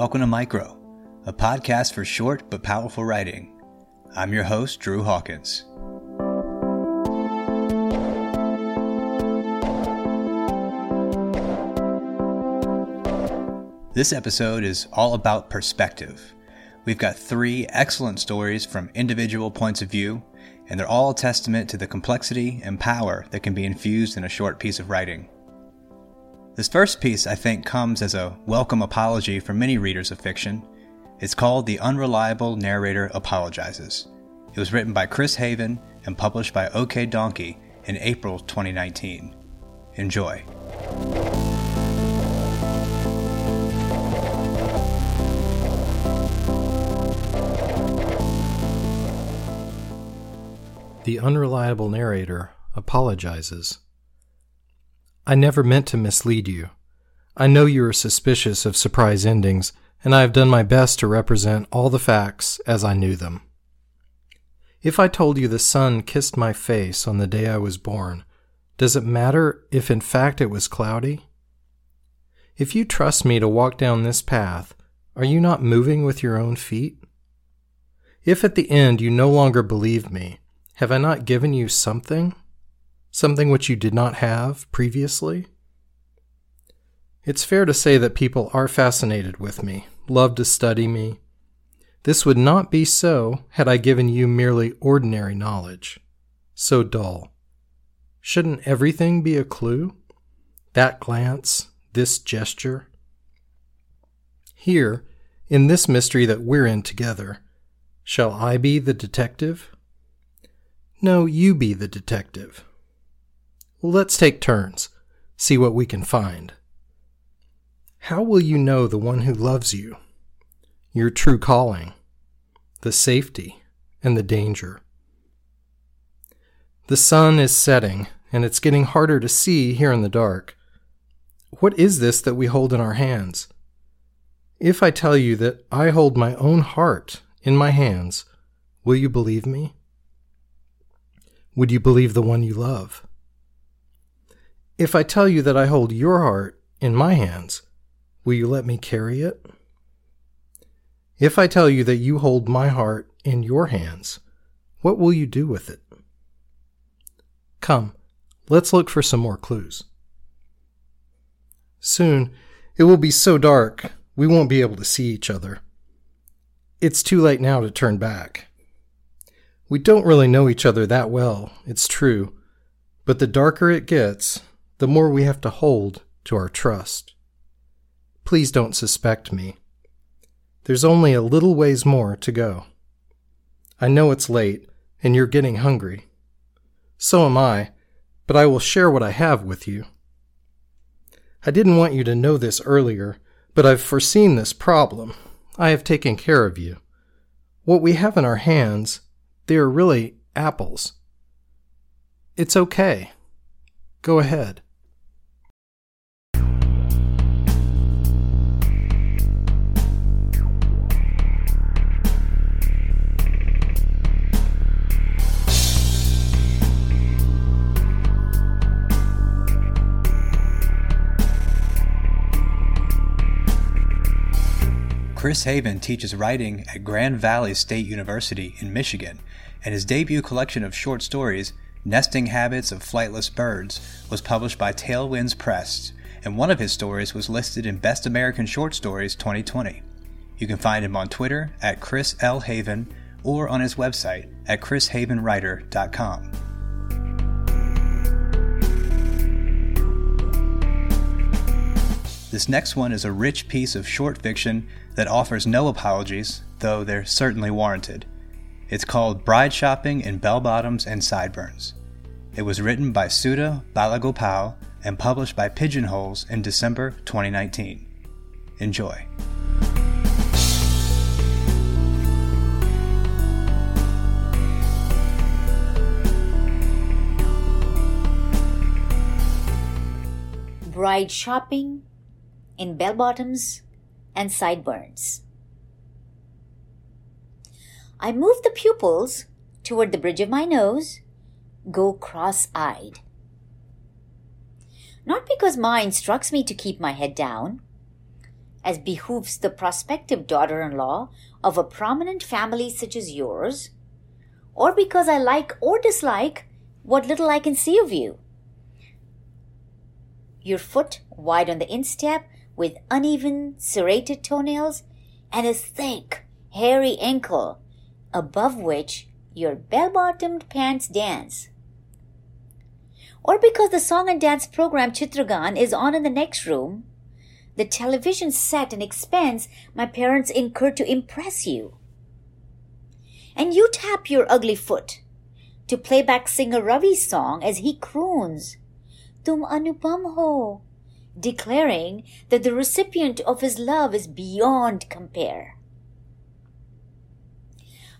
Welcome to Micro, a podcast for short but powerful writing. I'm your host, Drew Hawkins. This episode is all about perspective. We've got three excellent stories from individual points of view, and they're all a testament to the complexity and power that can be infused in a short piece of writing. This first piece, I think, comes as a welcome apology for many readers of fiction. It's called The Unreliable Narrator Apologizes. It was written by Chris Haven and published by OK Donkey in April 2019. Enjoy. The unreliable narrator apologizes. I never meant to mislead you. I know you are suspicious of surprise endings, and I have done my best to represent all the facts as I knew them. If I told you the sun kissed my face on the day I was born, does it matter if in fact it was cloudy? If you trust me to walk down this path, are you not moving with your own feet? If at the end you no longer believe me, have I not given you something? Something which you did not have previously? It's fair to say that people are fascinated with me, love to study me. This would not be so had I given you merely ordinary knowledge. So dull. Shouldn't everything be a clue? That glance, this gesture? Here, in this mystery that we're in together, shall I be the detective? No, you be the detective. Let's take turns, see what we can find. How will you know the one who loves you, your true calling, the safety, and the danger? The sun is setting, and it's getting harder to see here in the dark. What is this that we hold in our hands? If I tell you that I hold my own heart in my hands, will you believe me? Would you believe the one you love? If I tell you that I hold your heart in my hands, will you let me carry it? If I tell you that you hold my heart in your hands, what will you do with it? Come, let's look for some more clues. Soon, it will be so dark we won't be able to see each other. It's too late now to turn back. We don't really know each other that well, it's true, but the darker it gets, the more we have to hold to our trust. Please don't suspect me. There's only a little ways more to go. I know it's late, and you're getting hungry. So am I, but I will share what I have with you. I didn't want you to know this earlier, but I've foreseen this problem. I have taken care of you. What we have in our hands, they are really apples. It's okay. Go ahead. Chris Haven teaches writing at Grand Valley State University in Michigan, and his debut collection of short stories, Nesting Habits of Flightless Birds, was published by Tailwinds Press, and one of his stories was listed in Best American Short Stories 2020. You can find him on Twitter at Chris L. Haven or on his website at chrishavenwriter.com. This next one is a rich piece of short fiction that offers no apologies, though they're certainly warranted. It's called Bride Shopping in Bell Bottoms and Sideburns. It was written by Sudha Balagopal and published by Pigeonholes in December 2019. Enjoy. Bride shopping in bell bottoms and sideburns. I move the pupils toward the bridge of my nose, go cross eyed. Not because Ma instructs me to keep my head down. as behooves the prospective daughter in law of a prominent family such as yours, or because I like or dislike what little I can see of you. Your foot wide on the instep with uneven, serrated toenails, and a thick, hairy ankle, above which your bell bottomed pants dance. Or because the song and dance program Chitrahaar is on in the next room, the television set and expense my parents incurred to impress you. And you tap your ugly foot to play back singer Ravi's song as he croons, Tum Anupam Ho, declaring that the recipient of his love is beyond compare.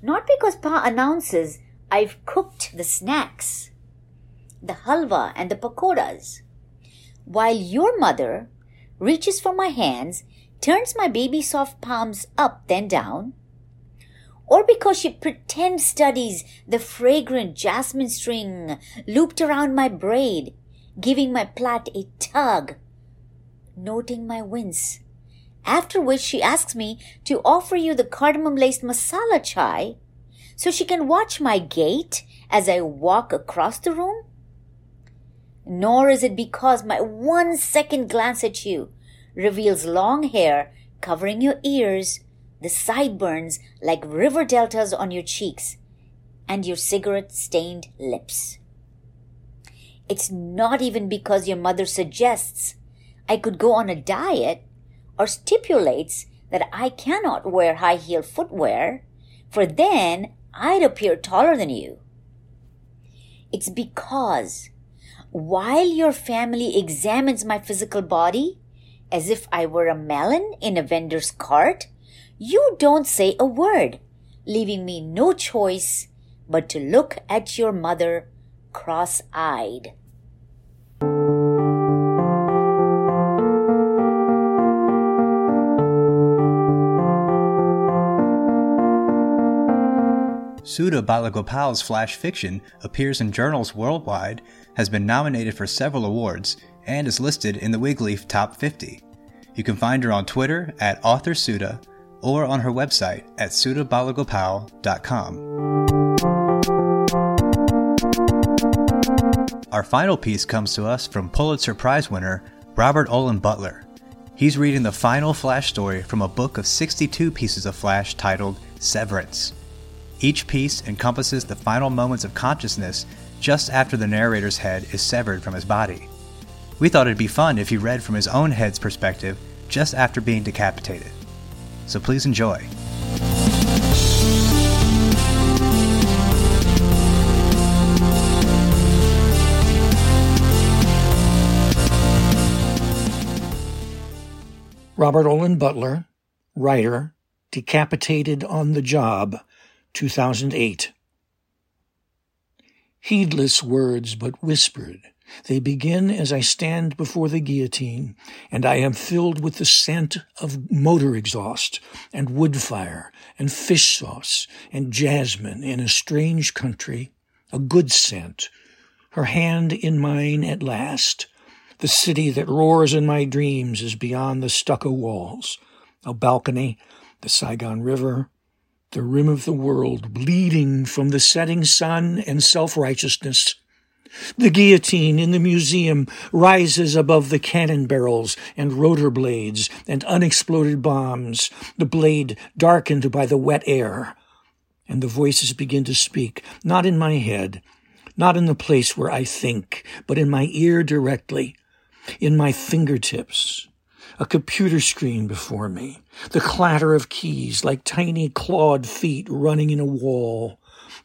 Not because Pa announces I've cooked the snacks, the halwa and the pakoras, while your mother reaches for my hands, turns my baby soft palms up then down, or because she pretend studies the fragrant jasmine string looped around my braid, giving my plait a tug, noting my wince. After which she asks me to offer you the cardamom laced masala chai so she can watch my gait as I walk across the room nor is it because my one second glance at you reveals long hair covering your ears, the sideburns like river deltas on your cheeks, and your cigarette stained lips. It's not even because your mother suggests I could go on a diet or stipulates that I cannot wear high heeled footwear, for then I'd appear taller than you. It's because while your family examines my physical body as if I were a melon in a vendor's cart, you don't say a word, leaving me no choice but to look at your mother cross eyed. Sudha Balagopal's flash fiction appears in journals worldwide, has been nominated for several awards, and is listed in the Wigleaf Top 50. You can find her on Twitter at author Sudha or on her website at sudhabalagopal.com. Our final piece comes to us from Pulitzer Prize winner Robert Olen Butler. He's reading the final Flash story from a book of 62 pieces of Flash titled Severance. Each piece encompasses the final moments of consciousness just after the narrator's head is severed from his body. We thought it'd be fun if he read from his own head's perspective just after being decapitated. So please enjoy. Robert Olen Butler, writer, decapitated on the job 2008. Heedless words but whispered, they begin as I stand before the guillotine, and I am filled with the scent of motor exhaust, and wood fire, and fish sauce, and jasmine in a strange country, a good scent. Her hand in mine at last. The city that roars in my dreams is beyond the stucco walls. A balcony, the Saigon River, the rim of the world bleeding from the setting sun and self-righteousness. The guillotine in the museum rises above the cannon barrels and rotor blades and unexploded bombs, the blade darkened by the wet air. And the voices begin to speak, not in my head, not in the place where I think, but in my ear directly, in my fingertips, a computer screen before me, the clatter of keys like tiny clawed feet running in a wall.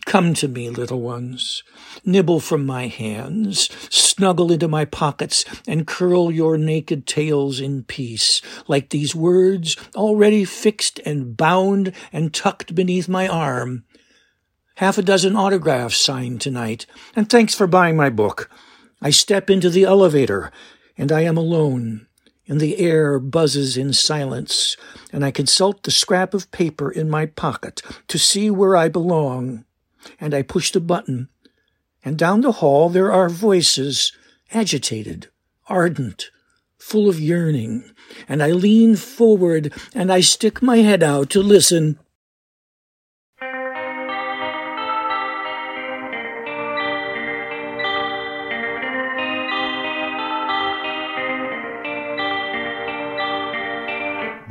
Come to me, little ones. Nibble from my hands, snuggle into my pockets, and curl your naked tails in peace, like these words already fixed and bound and tucked beneath my arm. Half a dozen autographs signed tonight, and thanks for buying my book. I step into the elevator, and I am alone and the air buzzes in silence, and I consult the scrap of paper in my pocket to see where I belong, and I push the button, and down the hall there are voices, agitated, ardent, full of yearning, and I lean forward and I stick my head out to listen.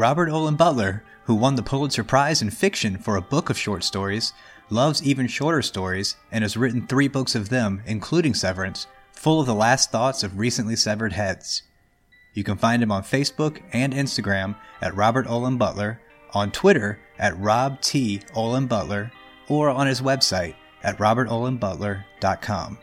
Robert Olen Butler, who won the Pulitzer Prize in Fiction for a book of short stories, loves even shorter stories and has written three books of them, including Severance, full of the last thoughts of recently severed heads. You can find him on Facebook and Instagram at Robert Olen Butler, on Twitter at Rob T. Olen Butler, or on his website at robertolenbutler.com.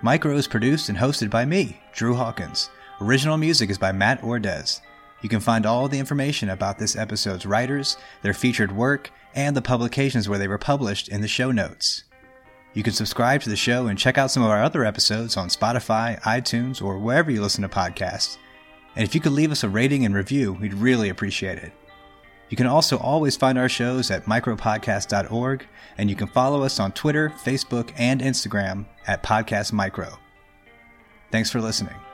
Micro is produced and hosted by me, Drew Hawkins. Original music is by Matt Ordez. You can find all the information about this episode's writers, their featured work, and the publications where they were published in the show notes. You can subscribe to the show and check out some of our other episodes on Spotify, iTunes, or wherever you listen to podcasts. And if you could leave us a rating and review, we'd really appreciate it. You can also always find our shows at micropodcast.org, and you can follow us on Twitter, Facebook, and Instagram at Podcast Micro. Thanks for listening.